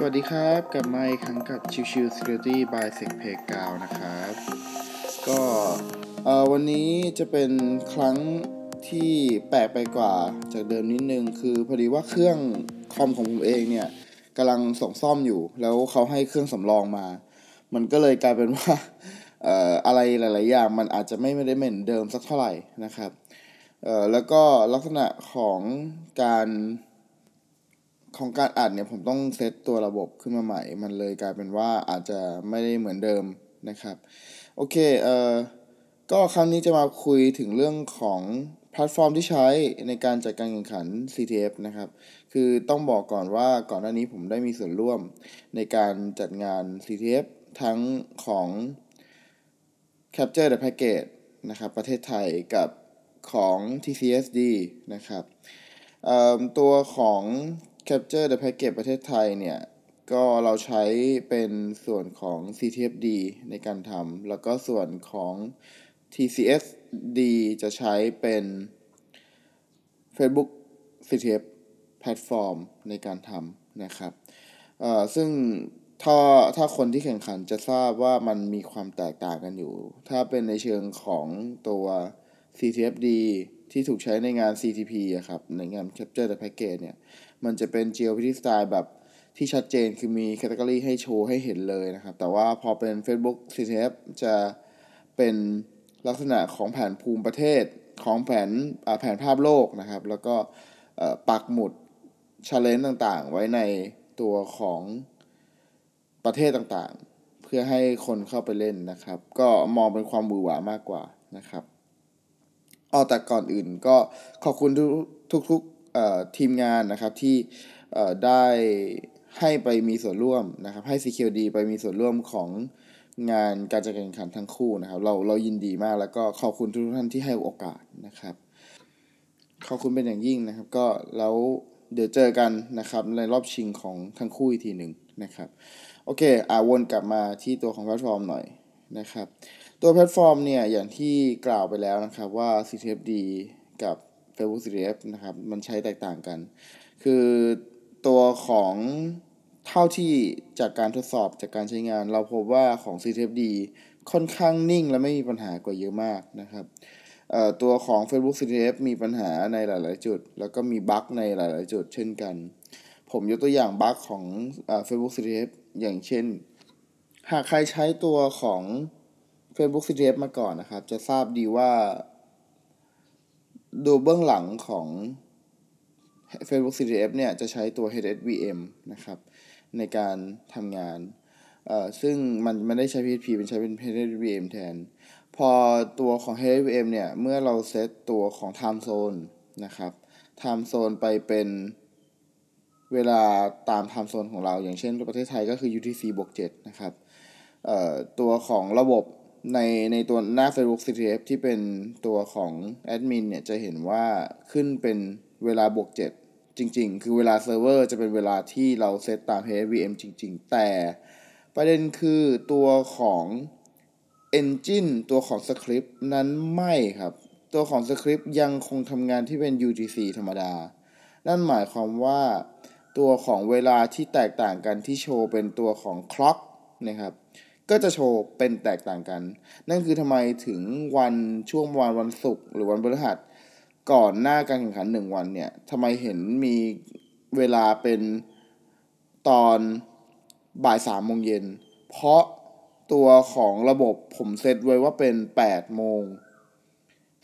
สวัสดีครับกลับมาอีกครั้งกับชิวชิว Security by Sec p a y g o w นะครับ ก็วันนี้จะเป็นครั้งที่แปลกไปกว่าจากเดิมนิดนึง คือพอดีว่าเครื่องคอมของผมเองเนี่ยกำลังส่งซ่อมอยู่ แล้วเขาให้เครื่องสำรองมา มันก็เลยกลายเป็นว่าอะไรหลาย ๆ อย่างมันอาจจะไม่ได้เหมือนเดิมสักเท่าไหร่นะครับแล้วก็ลักษณะของการ ของการอัดเนี่ยผมต้องเซตตัวระบบขึ้นมาใหม่ มันเลยกลายเป็นว่าอาจจะไม่ได้เหมือนเดิมนะครับ โอเคเอ่อก็ครั้งนี้จะมาคุยถึงเรื่องของแพลตฟอร์มที่ใช้ในการจัดการแข่งขัน CTF นะครับ คือต้องบอกก่อนว่าก่อนหน้านี้ผมได้มีส่วนร่วมในการจัดงาน CTF ทั้งของ Capture the Package นะครับประเทศไทยกับของ TCSD นะครับตัวของ Capture the Package ประเทศไทยเนี่ย ก็เราใช้เป็นส่วนของ CTFD ในการทำแล้วก็ส่วนของ TCSD จะใช้เป็น Facebook CTF แพลตฟอร์มในการทำนะครับซึ่งถ้าถ้าคนที่แข่งขันจะทราบว่ามันมีความแตกต่างกันอยู่ ถ้าเป็นในเชิงของตัว CTFD ที่ถูกใช้ในงาน CTP อะครับ ในงาน Capture the Package เนี่ย มันจะเป็น GeoPT Style แบบที่ชัดเจนคือมีแคตตากรีให้โชว์ให้เห็นเลยนะครับ แต่ว่าพอเป็น Facebook CTF จะเป็นลักษณะของแผนภูมิประเทศของแผนแผนภาพโลกนะครับ แล้วก็ปักหมุดชาเลนจ์ต่างๆ ไว้ในตัวของประเทศต่างๆ เพื่อให้คนเข้าไปเล่นนะครับ ก็มองเป็นความบือหวามากกว่านะครับ อ๋อแต่ก่อนอื่นก็ขอบคุณทุกทุกทีมงานนะครับที่ได้ให้ไปมีส่วนร่วมนะครับ ให้ CQD ไปมีส่วนร่วมของงานการจัดการแข่งขันทั้งคู่นะครับ เราเรายินดีมากแล้วก็ขอบคุณทุกท่านที่ให้โอกาสนะครับ ขอบคุณเป็นอย่างยิ่งนะครับ ก็แล้วเดี๋ยวเจอกันนะครับในรอบชิงของทั้งคู่อีกทีหนึ่งนะครับ โอเคอ่าวนกลับมาที่ตัวของแพลตฟอร์มหน่อย นะครับ ตัวแพลตฟอร์มเนี่ยอย่างที่กล่าวไปแล้วนะครับว่า CTFD กับ Facebook CTF นะครับมันใช้แตกต่างกัน คือตัวของเท่าที่จากการทดสอบจากการใช้งาน เราพบว่าของ CTFD ค่อนข้างนิ่งและไม่มีปัญหากว่าเยอะมากนะครับตัวของ Facebook CTF มีปัญหาในหลาย ๆ จุด แล้วก็มีบั๊กในหลาย ๆ จุดเช่นกัน ผมยกตัวอย่างบั๊กของ Facebook CTF อย่างเช่น หากใครใช้ตัวของ Facebook CTF มาก่อนนะครับ จะทราบดีว่า ดูเบื้องหลังของ Facebook CTF เนี่ย จะใช้ตัว HSVM นะครับ ในการทำงานเอ่อซึ่งมันไม่ได้ใช้ PHP เป็นใช้เป็น HSVM แทน พอตัวของ HSVM เนี่ย เมื่อเราเซตตัวของ Time Zone นะครับ Time Zone ไปเป็นเวลาตาม Time Zone ของเราอย่างเช่นประเทศไทยก็คือ UTC บวก7นะครับ ตัวของระบบในในตัวหน้า Facebook CTF ที่เป็นตัวของแอดมินเนี่ยจะเห็นว่าขึ้นเป็นเวลาบวก 7 จริง ๆ คือเวลาเซิร์ฟเวอร์จะเป็นเวลาที่เราเซตตาม HVM จริง ๆ แต่ประเด็นคือตัวของ Engine ตัวของสคริปต์นั้นไม่ครับ ตัวของสคริปต์ยังคงทำงานที่เป็น UTC ธรรมดา นั่นหมายความว่าตัวของเวลาที่แตกต่างกันที่โชว์เป็นตัวของ clock นะครับ ก็จะโชว์เป็นแตกต่างกัน นั่นคือทำไมถึงวันช่วงวันวันศุกร์หรือวันพฤหัสก่อนหน้าการแข่งขันหนึ่งวันเนี่ยทำไมเห็นมีเวลาเป็นตอนบ่ายสามโมงเย็น เพราะตัวของระบบผมเซตไว้ว่าเป็นแปดโมง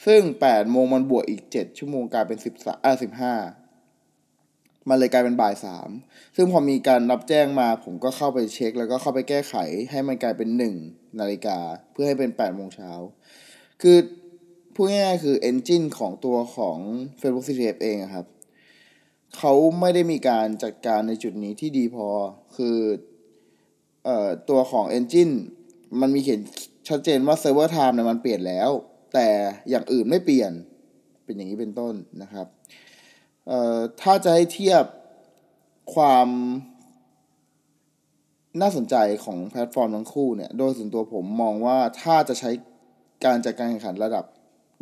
ซึ่งแปดโมงมันบวกอีกเจ็ดชั่วโมงกลายเป็นสิบสามอ่าสิบห้า มันเลยกลายเป็นบ่ายสามซึ่งพอมีการรับแจ้งมาผมก็เข้าไปเช็ค แล้วก็เข้าไปแก้ไขให้มันกลายเป็นหนึ่งนาฬิกาเพื่อให้เป็นแปดโมงเช้าคือพูดง่ายๆคือ Engine ของตัวของ Facebook CTF เองครับเขาไม่ได้มีการจัดการในจุดนี้ที่ดีพอ คือเอ่อตัวของ Engine มันมีเขียนชัดเจนว่า Server Time เนี่ยมันเปลี่ยนแล้ว แต่อย่างอื่นไม่เปลี่ยนเป็นอย่างนี้เป็นต้นนะครับ ถ้าจะให้เทียบความน่าสนใจของแพลตฟอร์มทั้งคู่เนี่ย โดยส่วนตัวผมมองว่าถ้าจะใช้การจัดการแข่งขันระดับ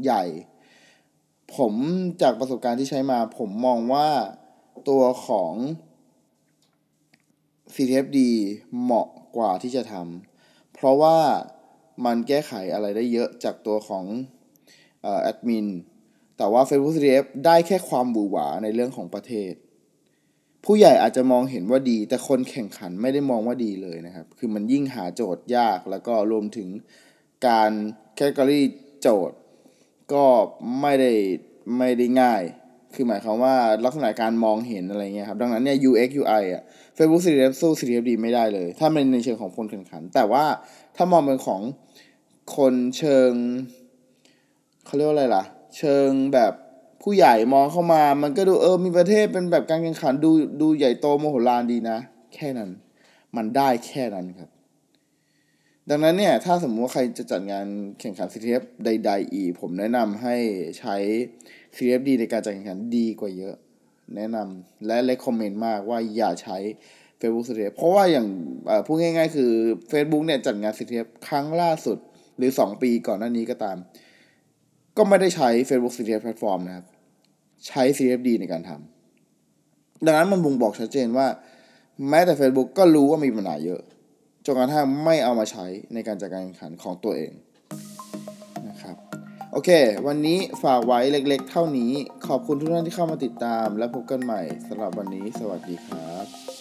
ใหญ่ ผมจากประสบการณ์ที่ใช้มา ผมมองว่าตัวของ CTFD เหมาะกว่าที่จะทำเพราะว่ามันแก้ไขอะไรได้เยอะจากตัวของแอดมิน แต่ว่า Facebook CTF ได้แค่ความบูหวาในเรื่องของประเทศ ผู้ใหญ่อาจจะมองเห็นว่าดี แต่คนแข่งขันไม่ได้มองว่าดีเลยนะครับ คือมันยิ่งหาโจทย์ยากแล้วก็รวมถึงการแคตตาล็อโจทย์ ก็ไม่ได้ไม่ได้ง่าย คือหมายความว่าลักษณะการมองเห็นอะไรเงี้ยครับ ดังนั้นเนี่ย UX UI อะ Facebook CTF สู้ CTFD ไม่ได้เลย ถ้าเป็นในเชิงของคนแข่งขัน แต่ว่าถ้ามองเป็นของคนเชิงเขาเรียกว่าอะไรล่ะ เชิงแบบผู้ใหญ่มองเข้ามา มันก็ดูเออมีประเทศเป็นแบบการแข่งขันดูดูใหญ่โตโมโหลานดีนะ แค่นั้น มันได้แค่นั้นครับ ดังนั้นเนี่ย ถ้าสมมติว่าใครจะจัดงานแข่งขัน CTF ใดๆอีก ผมแนะนำให้ใช้ CTFD ในการจัดแข่งขันดีกว่าเยอะ แนะนำและ recommend มากว่าอย่าใช้ Facebook CTF เพราะว่าอย่างพูดง่าย ๆ คือ Facebook เนี่ยจัดงาน CTF ครั้งล่าสุด หรือ 2 ปีก่อนหน้านี้ก็ตาม ก็ไม่ได้ใช้ Facebook CTF Platform นะครับ ใช้ CFD ในการทำดังนั้นมันบ่งบอกชัดเจนว่า แม้แต่ Facebook ก็รู้ว่ามีปัญหาเยอะ จนกระทั่งไม่เอามาใช้ในการจัดการแข่งขันของตัวเองนะครับโอเค วันนี้ฝากไว้เล็กๆ เท่านี้ ขอบคุณทุกท่านที่เข้ามาติดตาม และพบกันใหม่สำหรับวันนี้ สวัสดีครับ